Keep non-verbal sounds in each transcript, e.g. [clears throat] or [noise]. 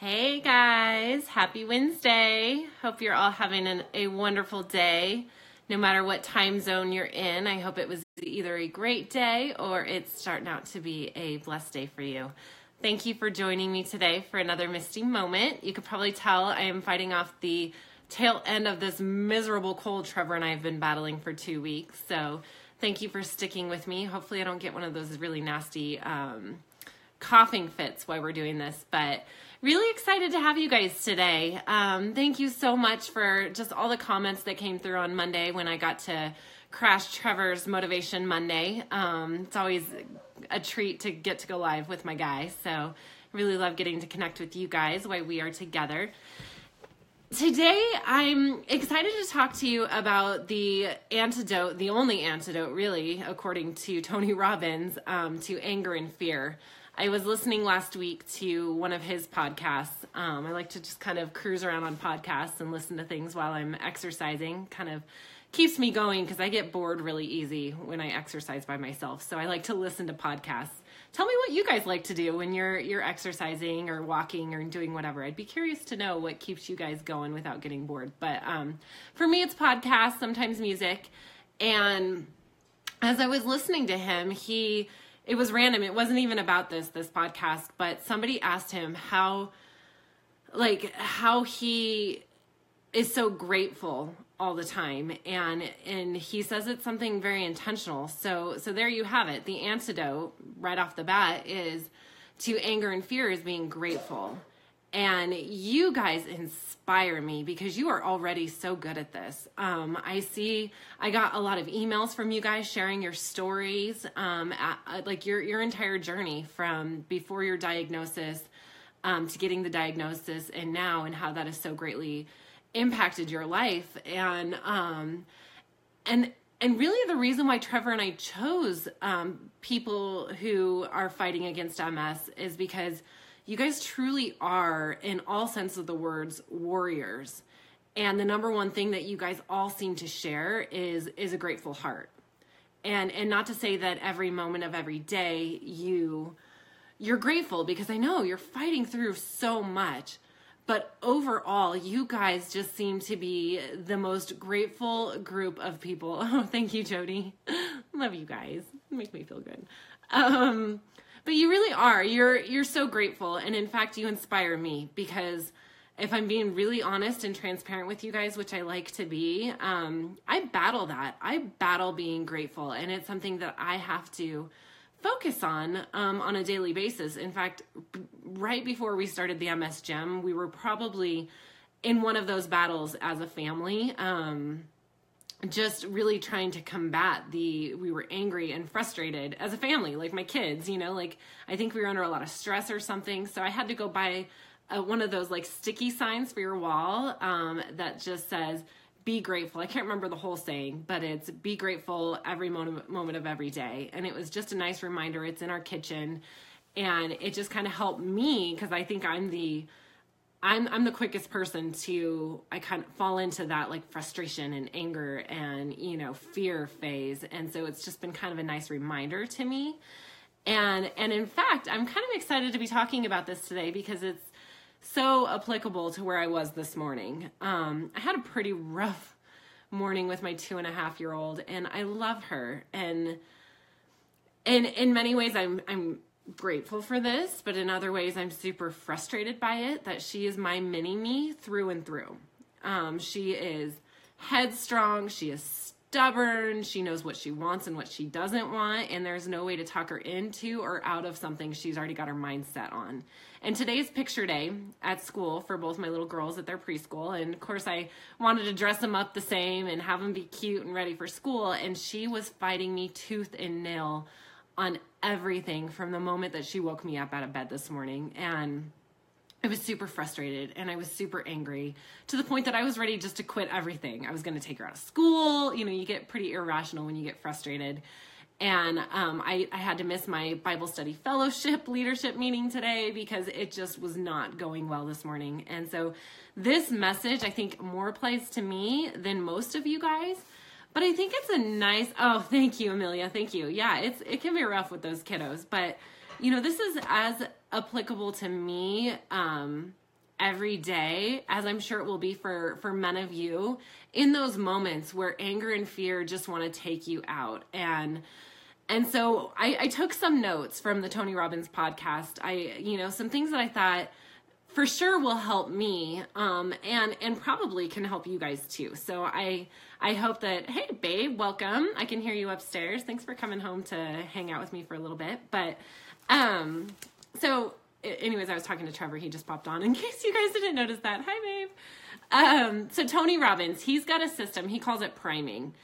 Hey guys, happy Wednesday. Hope you're all having an, a wonderful day. No matter what time zone you're in, I hope it was either a great day or it's starting out to be a blessed day for you. Thank you for joining me today for another Misty Moment. You could probably tell I am fighting off the tail end of this miserable cold Trevor and I have been battling for two weeks. So thank you for sticking with me. Hopefully, I don't get one of those really nasty um, coughing fits while we're doing this, but really excited to have you guys today. Um, thank you so much for just all the comments that came through on Monday when I got to crash Trevor's Motivation Monday. Um, it's always a treat to get to go live with my guys. So, really love getting to connect with you guys while we are together. Today, I'm excited to talk to you about the antidote, the only antidote, really, according to Tony [laughs] Robbins, um, to anger and fear. I was listening last week to one of his podcasts. Um, I like to just kind of cruise around on podcasts and listen to things while I'm exercising. Kind of keeps me going because I get bored really easy when I exercise by myself. So I like to listen to podcasts. Tell me what you guys like to do when you're you're exercising or walking or doing whatever. I'd be curious to know what keeps you guys going without getting bored. But um, for me, it's podcasts, sometimes music, and as I was listening to him, he it was random. It wasn't even about this this podcast, but somebody asked him how like how he is so grateful all the time and and he says it's something very intentional. So so there you have it. The antidote right off the bat is to anger and fear is being grateful. And you guys inspire me because you are already so good at this. Um, I see, I got a lot of emails from you guys sharing your stories, um, at, like your your entire journey from before your diagnosis um, to getting the diagnosis and now, and how that has so greatly impacted your life. And um, and and really, the reason why Trevor and I chose um, people who are fighting against MS is because you guys truly are, in all sense of the words, warriors. And the number one thing that you guys all seem to share is is a grateful heart. And and not to say that every moment of every day you you're grateful because I know you're fighting through so much. But overall, you guys just seem to be the most grateful group of people. [laughs] Oh, thank you, Jody. [laughs] Love you guys. Make me feel good. Um, but you really are. You're you're so grateful and in fact you inspire me because if I'm being really honest and transparent with you guys, which I like to be, um, I battle that. I battle being grateful, and it's something that I have to focus on um, on a daily basis. In fact, b- right before we started the MS Gym, we were probably in one of those battles as a family. Um, just really trying to combat the we were angry and frustrated as a family like my kids you know like i think we were under a lot of stress or something. So i had to go buy a, one of those like sticky signs for your wall um, that just says be grateful. I can't remember the whole saying but it's be grateful every moment, moment of every day. And it was just a nice reminder. It's in our kitchen. And it just kind of helped me because i think i'm the I'm I'm the quickest person to I kind of fall into that like frustration and anger and you know fear phase. And so it's just been kind of a nice reminder to me. And and in fact I'm kind of excited to be talking about this today because it's so applicable to where I was this morning. Um, I had a pretty rough morning with my two and a half year old and I love her. And and in many ways I'm I'm grateful for this, but in other ways, I'm super frustrated by it that she is my mini me through and through. Um, she is headstrong, she is stubborn, she knows what she wants and what she doesn't want, and there's no way to talk her into or out of something she's already got her mind set on. And today's picture day at school for both my little girls at their preschool, and of course, I wanted to dress them up the same and have them be cute and ready for school, and she was fighting me tooth and nail on everything from the moment that she woke me up out of bed this morning. And I was super frustrated and I was super angry to the point that I was ready just to quit everything. I was going to take her out of school. You know, you get pretty irrational when you get frustrated. And um, I, I had to miss my Bible study fellowship leadership meeting today because it just was not going well this morning. And so, this message, I think, more applies to me than most of you guys but I think it's a nice. Oh, thank you, Amelia. Thank you. Yeah, it's it can be rough with those kiddos, but you know this is as applicable to me um, every day, as I'm sure it will be for, for men of you, in those moments where anger and fear just want to take you out. And and so I, I took some notes from the Tony Robbins podcast. I, you know, some things that I thought for sure will help me um, and and probably can help you guys too. So i i hope that hey babe welcome. I can hear you upstairs. Thanks for coming home to hang out with me for a little bit. But um so anyways i was talking to trevor. He just popped on in [laughs] case you guys didn't notice that. Hi babe. Um so tony robbins he's got a system. He calls it priming.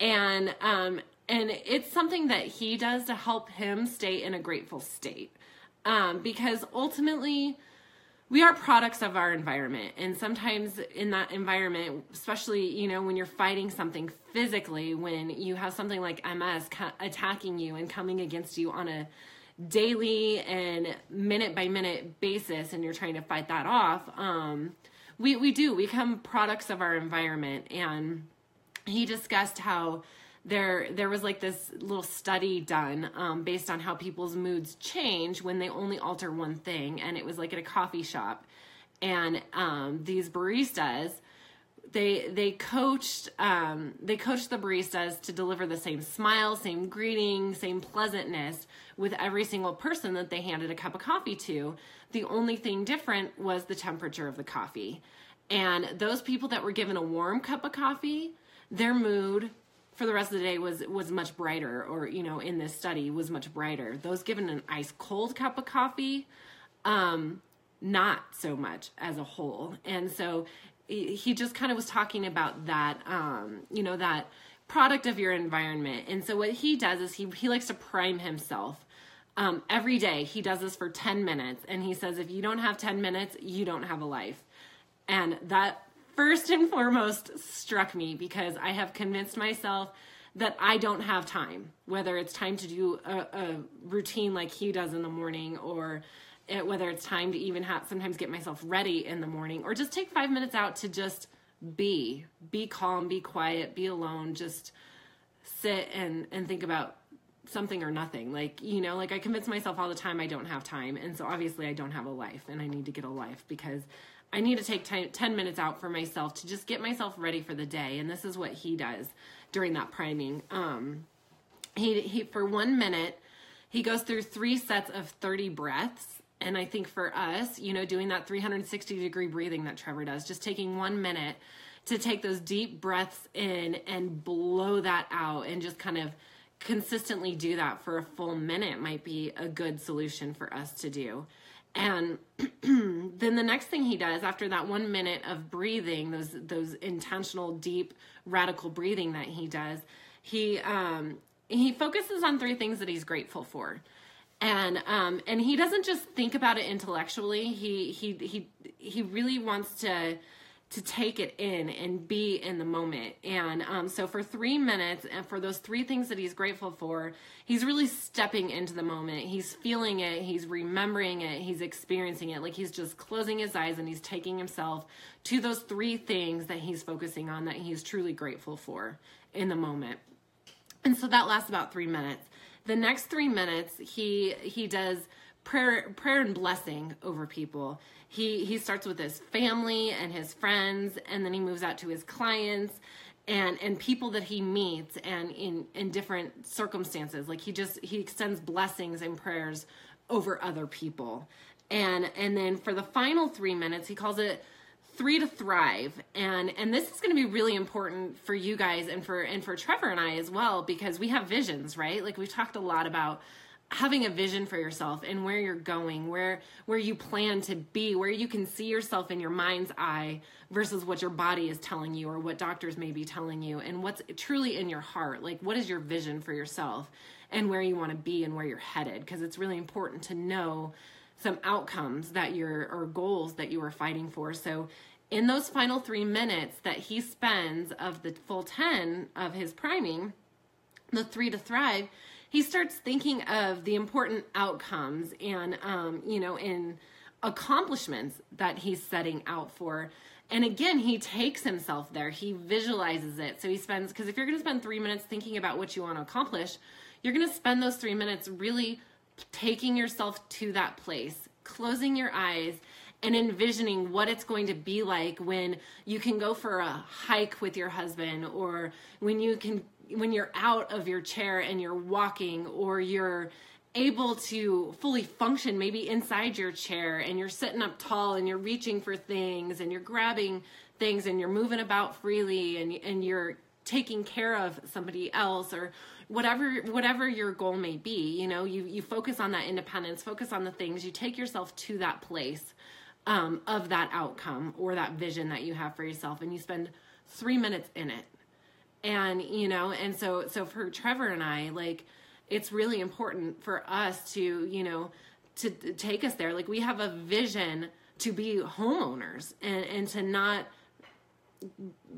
And um and it's something that he does to help him stay in a grateful state. Um because ultimately we are products of our environment. And sometimes in that environment especially you know when you're fighting something physically when you have something like ms attacking you and coming against you on a daily and minute by minute basis and you're trying to fight that off um, we, we do. We become products of our environment. And he discussed how there there was like this little study done um, based on how people's moods change when they only alter one thing and it was like at a coffee shop. And um, these baristas they they coached um, they coached the baristas to deliver the same smile same greeting same pleasantness with every single person that they handed a cup of coffee to. The only thing different was the temperature of the coffee. And those people that were given a warm cup of coffee their mood for the rest of the day was was much brighter or you know in this study was much brighter. Those given an ice cold cup of coffee um not so much as a whole. And so he just kind of was talking about that um you know that product of your environment. And so what he does is he he likes to prime himself. Um, every day he does this for 10 minutes and he says if you don't have 10 minutes you don't have a life. And that first and foremost struck me because I have convinced myself that I don't have time, whether it's time to do a, a routine like he does in the morning or it, whether it's time to even have sometimes get myself ready in the morning or just take five minutes out to just be, be calm, be quiet, be alone, just sit and, and think about something or nothing. Like, you know, like I convince myself all the time I don't have time. And so obviously I don't have a life and I need to get a life because I need to take 10 minutes out for myself to just get myself ready for the day. And this is what he does during that priming. Um, he, he, for one minute, he goes through three sets of 30 breaths. And I think for us, you know, doing that 360 degree breathing that Trevor does, just taking one minute to take those deep breaths in and blow that out and just kind of consistently do that for a full minute might be a good solution for us to do. And [clears throat] then the next thing he does after that one minute of breathing, those those intentional, deep, radical breathing that he does, he um, he focuses on three things that he's grateful for, and um, and he doesn't just think about it intellectually. He he he he really wants to to take it in and be in the moment. And um, so for three minutes, and for those three things that he's grateful for, he's really stepping into the moment. He's feeling it, he's remembering it, he's experiencing it. Like he's just closing his eyes and he's taking himself to those three things that he's focusing on that he's truly grateful for in the moment. And so that lasts about three minutes. The next three minutes, he he does prayer prayer and blessing over people. He he starts with his family and his friends and then he moves out to his clients and and people that he meets and in in different circumstances. Like he just he extends blessings and prayers over other people. And and then for the final 3 minutes he calls it three to thrive. And and this is going to be really important for you guys and for and for Trevor and I as well because we have visions right? Like we've talked a lot about having a vision for yourself and where you're going where where you plan to be where you can see yourself in your mind's eye versus what your body is telling you or what doctors may be telling you and what's truly in your heart. Like what is your vision for yourself and where you want to be and where you're headed? Because it's really important to know some outcomes that you're or goals that you are fighting for. So in those final 3 minutes that he spends of the full 10 of his priming the 3 to thrive he starts thinking of the important outcomes and um, you know in accomplishments that he's setting out for. And again he takes himself there. He visualizes it. So he spends because if you're going to spend three minutes thinking about what you want to accomplish you're going to spend those three minutes really taking yourself to that place closing your eyes and envisioning what it's going to be like when you can go for a hike with your husband or when you can when you're out of your chair and you're walking or you're able to fully function maybe inside your chair and you're sitting up tall and you're reaching for things and you're grabbing things and you're moving about freely and and you're taking care of somebody else or whatever whatever your goal may be you know you you focus on that independence focus on the things you take yourself to that place um, of that outcome or that vision that you have for yourself and you spend three minutes in it and you know and so so for trevor and i like it's really important for us to you know to, take us there. Like we have a vision to be homeowners and and to not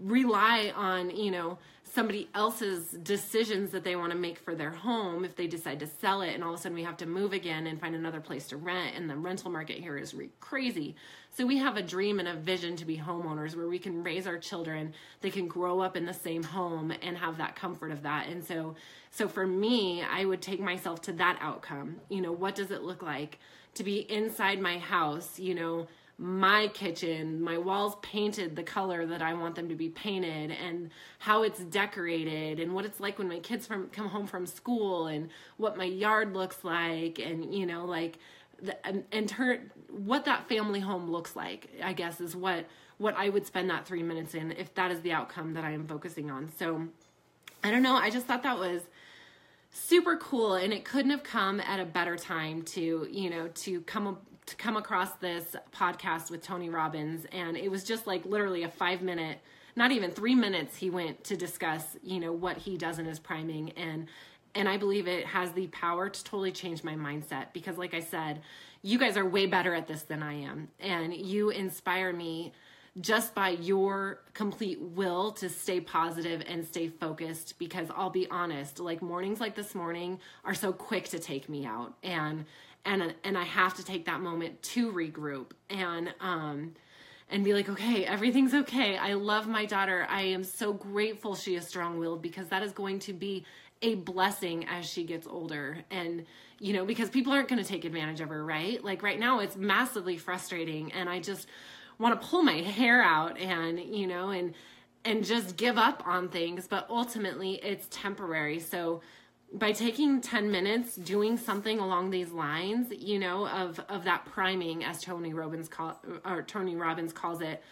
rely on you know somebody else's decisions that they want to make for their home if they decide to sell it and all of a sudden we have to move again and find another place to rent and the rental market here is re- crazy. So we have a dream and a vision to be homeowners where we can raise our children they can grow up in the same home and have that comfort of that. And so so for me i would take myself to that outcome. You know what does it look like to be inside my house you know my kitchen, my walls painted the color that I want them to be painted, and how it's decorated, and what it's like when my kids from come home from school, and what my yard looks like, and you know, like, the, and, and turn what that family home looks like. I guess is what what I would spend that three minutes in if that is the outcome that I am focusing on. So, I don't know. I just thought that was super cool and it couldn't have come at a better time to you know to come to come across this podcast with Tony Robbins, and it was just like literally a five minute, not even three minutes. He went to discuss, you know, what he does in his priming, and and I believe it has the power to totally change my mindset because, like I said, you guys are way better at this than I am, and you inspire me just by your complete will to stay positive and stay focused because I'll be honest like mornings like this morning are so quick to take me out and and and I have to take that moment to regroup and um and be like, okay, everything's okay. I love my daughter. I am so grateful she is strong willed because that is going to be a blessing as she gets older. And, you know, because people aren't going to take advantage of her, right? Like right now, it's massively frustrating. And I just want to pull my hair out and, you know, and, and just give up on things. But ultimately, it's temporary. So, by taking 10 minutes doing something along these lines you know of of that priming as tony robbins call or tony robbins calls it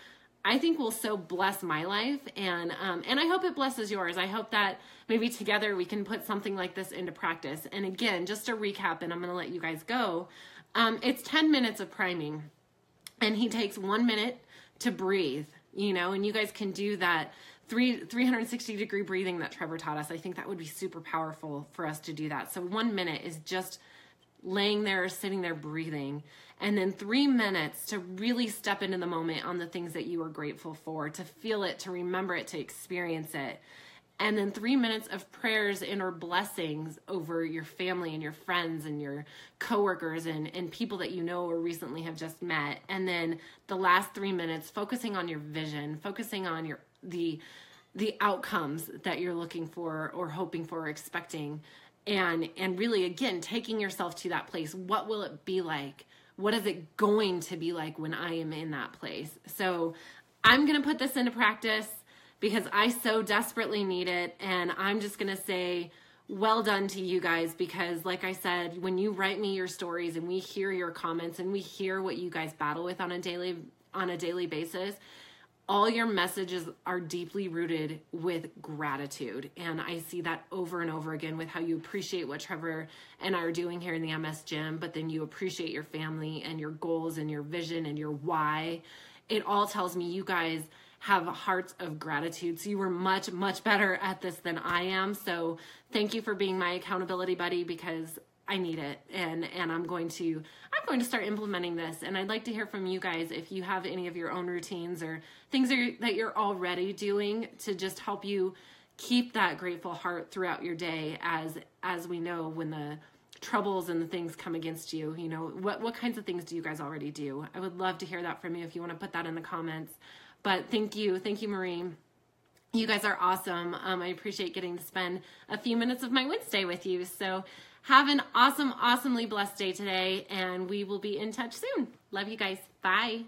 i think will so bless my life. And um, and i hope it blesses yours. I hope that maybe together we can put something like this into practice. And again just to recap and i'm to let you guys go um, it's 10 minutes of priming. And he takes one minute to breathe you know and you guys can do that three 360 degree breathing that Trevor taught us. I think that would be super powerful for us to do that. So one minute is just laying there, sitting there, breathing. And then three minutes to really step into the moment on the things that you are grateful for, to feel it, to remember it, to experience it. And then three minutes of prayers and or blessings over your family and your friends and your coworkers and, and people that you know or recently have just met. And then the last three minutes focusing on your vision, focusing on your the the outcomes that you're looking for or hoping for or expecting. And and really again taking yourself to that place. What will it be like? What is it going to be like when i am in that place? So i'm going to put this into practice because i so desperately need it. And i'm just going to say well done to you guys because like i said when you write me your stories and we hear your comments and we hear what you guys battle with on a daily on a daily basis all your messages are deeply rooted with gratitude. And I see that over and over again with how you appreciate what Trevor and I are doing here in the MS gym, but then you appreciate your family and your goals and your vision and your why. It all tells me you guys have hearts of gratitude. So you were much, much better at this than I am. So thank you for being my accountability buddy because I need it and and I'm going to I'm going to start implementing this. And I'd like to hear from you guys if you have any of your own routines or things that you're, that you're already doing to just help you keep that grateful heart throughout your day as as we know when the troubles and the things come against you you know what what kinds of things do you guys already do? I would love to hear that from you if you want to put that in the comments. But thank you thank you Marie. You guys are awesome. Um, I appreciate getting to spend a few minutes of my Wednesday with you. So Have an awesome, awesomely blessed day today, and we will be in touch soon. Love you guys. Bye.